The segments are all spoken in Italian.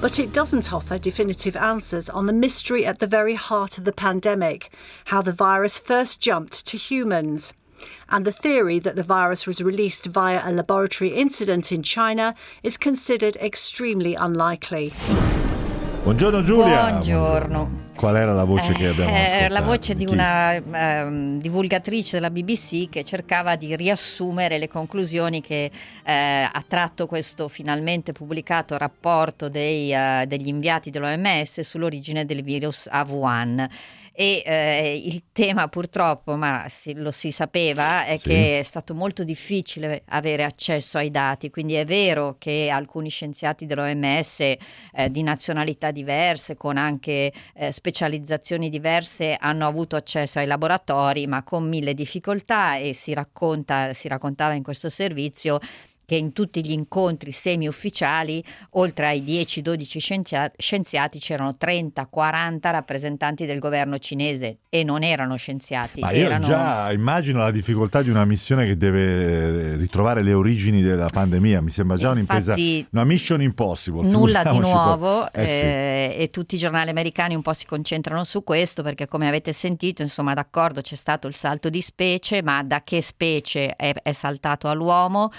But it doesn't offer definitive answers on the mystery at the very heart of the pandemic how the virus first jumped to humans. And the theory that the virus was released via a laboratory incident in China is considered extremely unlikely. Buongiorno Giulia. Buongiorno. Qual era la voce che abbiamo Eh, ascoltato? la voce di Chi? una ehm, divulgatrice della BBC che cercava di riassumere le conclusioni che eh, ha tratto questo finalmente pubblicato rapporto dei, eh, degli inviati dell'OMS sull'origine del virus a Wuhan. E eh, il tema purtroppo, ma si- lo si sapeva, è Sì. che è stato molto difficile avere accesso ai dati, quindi è vero che alcuni scienziati dell'OMS eh, di nazionalità diverse, con anche eh, specializzazioni diverse, hanno avuto accesso ai laboratori, ma con mille difficoltà e si, racconta, si raccontava in questo servizio che in tutti gli incontri semi-ufficiali, oltre ai 10-12 scienzia- scienziati, c'erano 30-40 rappresentanti del governo cinese e non erano scienziati. Ma io erano... già immagino la difficoltà di una missione che deve ritrovare le origini della pandemia. Mi sembra già un'impresa, Infatti, una mission impossible. Nulla di nuovo Eh sì. eh, e tutti i giornali americani un po' si concentrano su questo perché come avete sentito insomma d'accordo c'è stato il salto di specie ma da che specie è, è saltato all'uomo?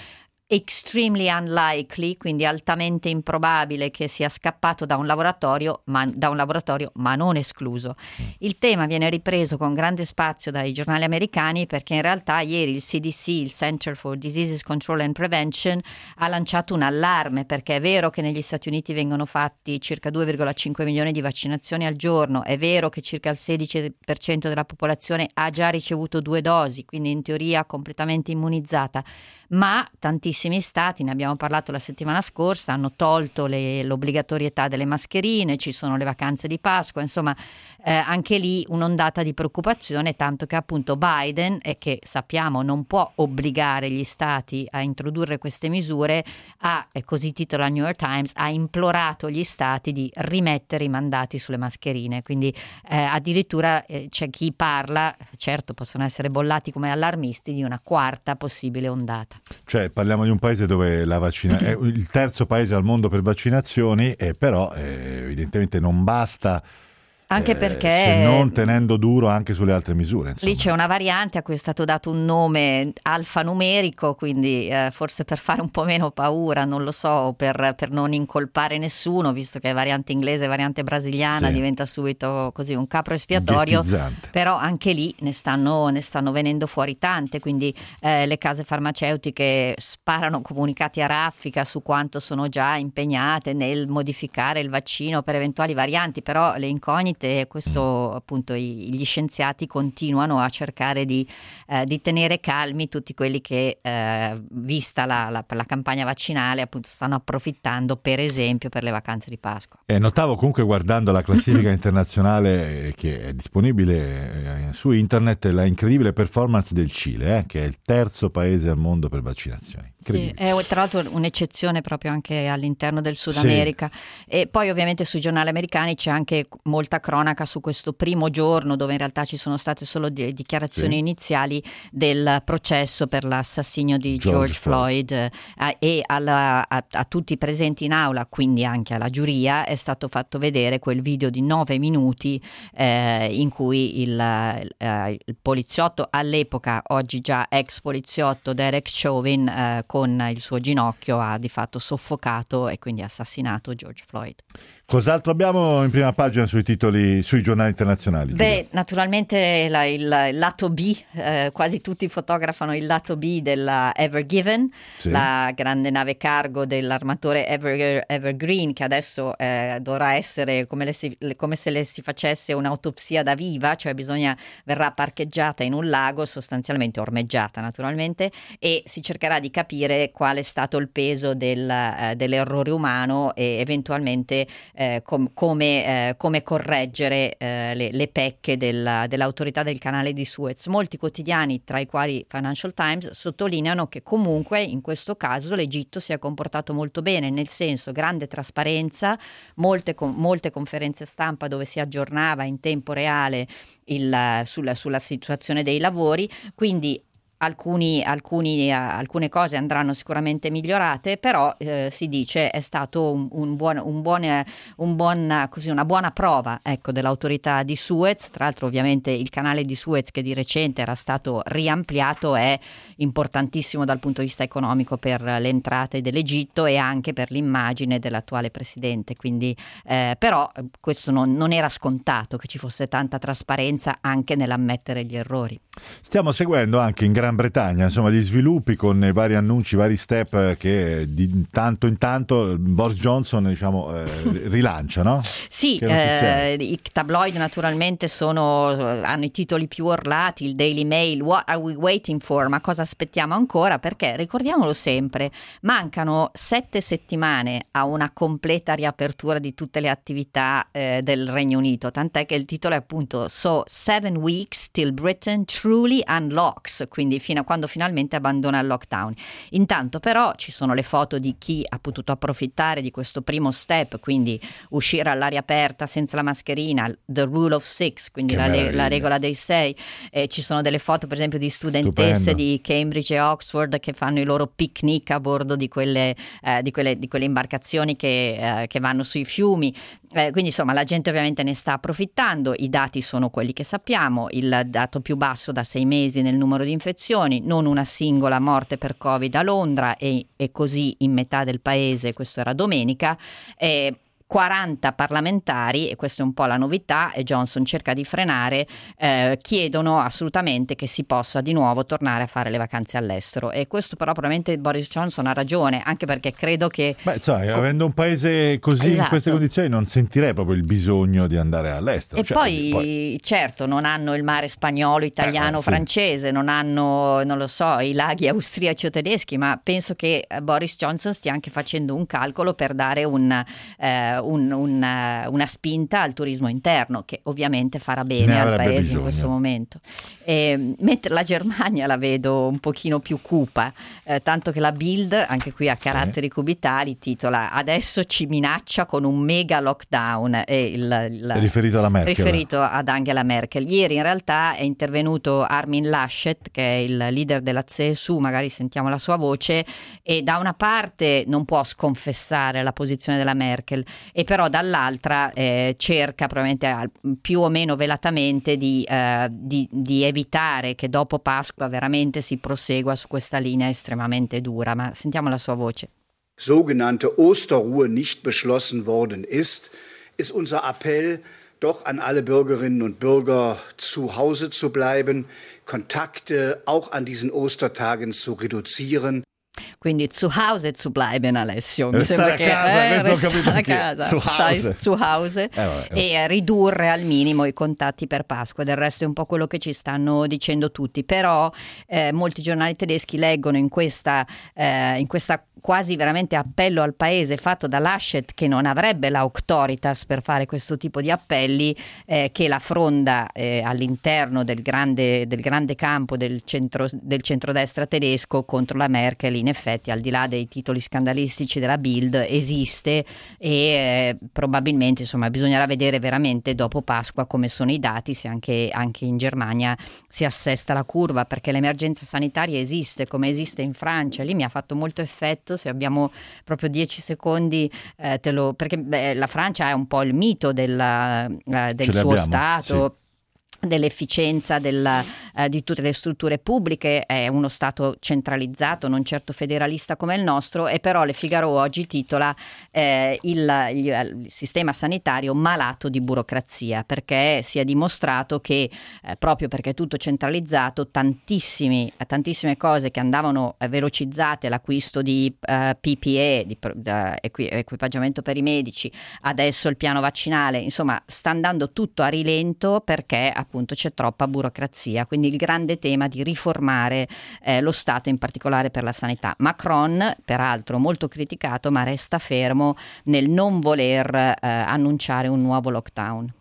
Extremely unlikely, quindi altamente improbabile che sia scappato da un laboratorio, ma, da un laboratorio, ma non escluso. Il tema viene ripreso con grande spazio dai giornali americani perché in realtà ieri il CDC, il Center for Diseases Control and Prevention, ha lanciato un allarme perché è vero che negli Stati Uniti vengono fatti circa 2,5 milioni di vaccinazioni al giorno, è vero che circa il 16% della popolazione ha già ricevuto due dosi, quindi in teoria completamente immunizzata, ma tantissimi stati, ne abbiamo parlato la settimana scorsa, hanno tolto le- l'obbligatorietà delle mascherine, ci sono le vacanze di Pasqua, insomma eh, anche lì un'ondata di preoccupazione, tanto che appunto Biden, e che sappiamo non può obbligare gli stati a introdurre queste misure, ha, così titola New York Times, ha implorato gli stati di rimettere i mandati sulle mascherine, quindi eh, addirittura eh, c'è chi parla, certo possono essere bollati come allarmisti, di una quarta possibile ondata. Cioè, parliamo di un paese dove la vaccina è il terzo paese al mondo per vaccinazioni, e però eh, evidentemente non basta. Anche eh, perché se non tenendo duro anche sulle altre misure. Insomma. Lì c'è una variante a cui è stato dato un nome alfanumerico, quindi eh, forse per fare un po' meno paura, non lo so, per, per non incolpare nessuno, visto che è variante inglese variante brasiliana, Sì. diventa subito così un capro espiatorio. Però anche lì ne stanno, ne stanno venendo fuori tante, quindi eh, le case farmaceutiche sparano comunicati a raffica su quanto sono già impegnate nel modificare il vaccino per eventuali varianti, però le incognite, questo appunto i- gli scienziati continuano a cercare di, eh, di tenere calmi tutti quelli che, eh, vista la, la- la campagna vaccinale, appunto stanno approfittando per esempio per le vacanze di Pasqua. Eh, notavo comunque guardando la classifica internazionale eh, che è disponibile eh, su internet la incredibile performance del Cile, eh, che è il terzo paese al mondo per vaccinazioni. Sì, è tra l'altro un'eccezione proprio anche all'interno del Sud Sì. America. E poi ovviamente sui giornali americani c'è anche molta cronaca su questo primo giorno dove in realtà ci sono state solo di- dichiarazioni Sì. iniziali del processo per l'assassinio di George George, Floyd, eh, e alla- a, a tutti i presenti in aula, quindi anche alla giuria, è stato fatto vedere quel video di nove minuti eh, in cui il, eh, il poliziotto all'epoca, oggi già ex poliziotto Derek Chauvin, eh, con il suo ginocchio ha di fatto soffocato e quindi assassinato George Floyd. Cos'altro abbiamo in prima pagina sui titoli, sui giornali internazionali? Beh, naturalmente la- il, il lato B, eh, quasi tutti fotografano il lato B della Ever Given, Sì. la grande nave cargo dell'armatore Ever- Evergreen, che adesso eh, dovrà essere come, le- come se le si facesse un'autopsia da viva, cioè bisogna, verrà parcheggiata in un lago, sostanzialmente ormeggiata naturalmente, e si cercherà di capire qual è stato il peso del, eh, dell'errore umano e eventualmente eh, com- come, eh, come correggere eh, le, le pecche della- dell'autorità del canale di Suez. Molti quotidiani, tra i quali Financial Times, sottolineano che comunque in questo caso l'Egitto si è comportato molto bene, nel senso grande trasparenza, molte, con- molte conferenze stampa dove si aggiornava in tempo reale il- sulla, sulla situazione dei lavori, quindi alcuni, alcuni, alcune cose andranno sicuramente migliorate, però eh, si dice è stato un, un buon, un buon, un buon, così, una buona prova ecco, dell'autorità di Suez. Tra l'altro ovviamente il canale di Suez che di recente era stato riampliato è importantissimo dal punto di vista economico per le entrate dell'Egitto e anche per l'immagine dell'attuale presidente. Quindi, eh, però questo non, non era scontato che ci fosse tanta trasparenza anche nell'ammettere gli errori. Stiamo seguendo anche in Gran Bretagna insomma, gli sviluppi con i vari annunci, i vari step che di tanto in tanto Boris Johnson diciamo, eh, rilancia, no? Sì, eh, i tabloid naturalmente sono, hanno i titoli più orlati, il Daily Mail, what are we waiting for? Ma cosa aspettiamo ancora? Perché ricordiamolo sempre, mancano sette settimane a una completa riapertura di tutte le attività eh, del Regno Unito, tant'è che il titolo è appunto So Seven Weeks Till Britain truly unlocks, quindi fino a quando finalmente abbandona il lockdown. Intanto però ci sono le foto di chi ha potuto approfittare di questo primo step, quindi uscire all'aria aperta senza la mascherina, the rule of six, quindi la, la, regola dei sei. Eh, ci sono delle foto per esempio di studentesse Stupendo. di Cambridge e Oxford che fanno i loro picnic a bordo di quelle, eh, di quelle, di quelle imbarcazioni che, eh, che, vanno sui fiumi. Eh, quindi insomma la gente ovviamente ne sta approfittando, i dati sono quelli che sappiamo, il dato più basso da sei mesi nel numero di infezioni, non una singola morte per Covid a Londra e, e così in metà del paese, questo era domenica. Eh, 40 parlamentari, e questa è un po' la novità, e Johnson cerca di frenare, eh, chiedono assolutamente che si possa di nuovo tornare a fare le vacanze all'estero. E questo però probabilmente Boris Johnson ha ragione, anche perché credo che... Beh, cioè, avendo un paese così esatto. in queste condizioni non sentirei proprio il bisogno di andare all'estero. E cioè, poi, poi, certo, non hanno il mare spagnolo, italiano, eh, francese, sì. non hanno, non lo so, i laghi austriaci o tedeschi, ma penso che Boris Johnson stia anche facendo un calcolo per dare un... Eh, un, una, una, spinta al turismo interno che ovviamente farà bene al paese bisogno. in questo momento. E, mentre la Germania la vedo un pochino più cupa, eh, tanto che la Bild, anche qui a caratteri sì. cubitali, titola adesso ci minaccia con un mega lockdown. E il, il, riferito alla Merkel. Riferito ad Angela Merkel. Ieri in realtà è intervenuto Armin Laschet, che è il leader della CSU, magari sentiamo la sua voce, e da una parte non può sconfessare la posizione della Merkel e però dall'altra eh, cerca probabilmente più o meno velatamente di, eh, di, di, evitare che dopo Pasqua veramente si prosegua su questa linea estremamente dura. Ma sentiamo la sua voce. Sogenannte Osterruhe nicht beschlossen worden ist, ist unser Appell, doch an alle Bürgerinnen und Bürger zu Hause zu bleiben, Kontakte auch an diesen Ostertagen zu reduzieren. Quindi zu Hause zu bleiben Alessio, mi sembra che casa, eh, restare a casa, zu stai zu Hause eh, vabbè, e ridurre al minimo i contatti per Pasqua, del resto è un po' quello che ci stanno dicendo tutti, però eh, molti giornali tedeschi leggono in questa, eh, in questa quasi veramente appello al paese fatto da Laschet che non avrebbe l'auctoritas per fare questo tipo di appelli eh, che la fronda eh, all'interno del grande, del grande campo del, centro, del centrodestra tedesco contro la Merkel in effetti al di là dei titoli scandalistici della Bild esiste e eh, probabilmente insomma bisognerà vedere veramente dopo Pasqua come sono i dati se anche, anche in Germania si assesta la curva perché l'emergenza sanitaria esiste come esiste in Francia lì mi ha fatto molto effetto se abbiamo proprio dieci secondi, eh, lo, perché beh, la Francia è un po' il mito della, eh, del suo abbiamo, Stato. Sì dell'efficienza della, eh, di tutte le strutture pubbliche, è uno Stato centralizzato, non certo federalista come il nostro, e però Le Figaro oggi titola eh, il, il, il, sistema sanitario malato di burocrazia, perché si è dimostrato che eh, proprio perché è tutto centralizzato, tantissime cose che andavano eh, velocizzate, l'acquisto di eh, PPE, di equi, equipaggiamento per i medici, adesso il piano vaccinale, insomma sta andando tutto a rilento perché appunto appunto c'è troppa burocrazia, quindi il grande tema di riformare eh, lo Stato, in particolare per la sanità. Macron, peraltro molto criticato, ma resta fermo nel non voler eh, annunciare un nuovo lockdown.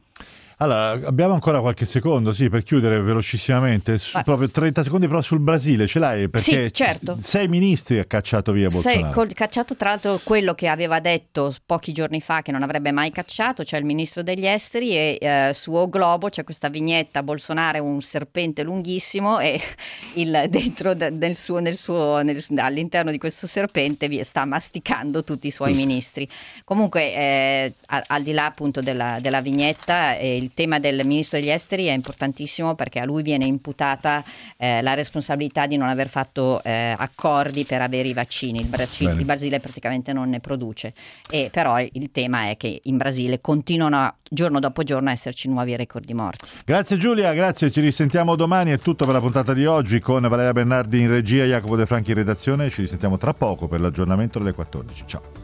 Allora, abbiamo ancora qualche secondo, sì, per chiudere velocissimamente, su, proprio 30 secondi però sul Brasile, ce l'hai? Perché sì, certo. sei ministri ha cacciato via Bolsonaro. Sei col, cacciato tra l'altro quello che aveva detto pochi giorni fa che non avrebbe mai cacciato, cioè il ministro degli esteri e eh, su O Globo c'è questa vignetta Bolsonaro è un serpente lunghissimo e il, dentro de, del suo, nel suo, nel, all'interno di questo serpente vi sta masticando tutti i suoi ministri. Comunque eh, al, al, di là appunto della, della vignetta eh, il tema del ministro degli esteri è importantissimo perché a lui viene imputata eh, la responsabilità di non aver fatto eh, accordi per avere i vaccini. Il, Brasile, il Brasile praticamente non ne produce. E però il tema è che in Brasile continuano giorno dopo giorno a esserci nuovi record di morti. Grazie Giulia, grazie, ci risentiamo domani. È tutto per la puntata di oggi con Valeria Bernardi in regia, Jacopo De Franchi in redazione. Ci risentiamo tra poco per l'aggiornamento delle 14. Ciao.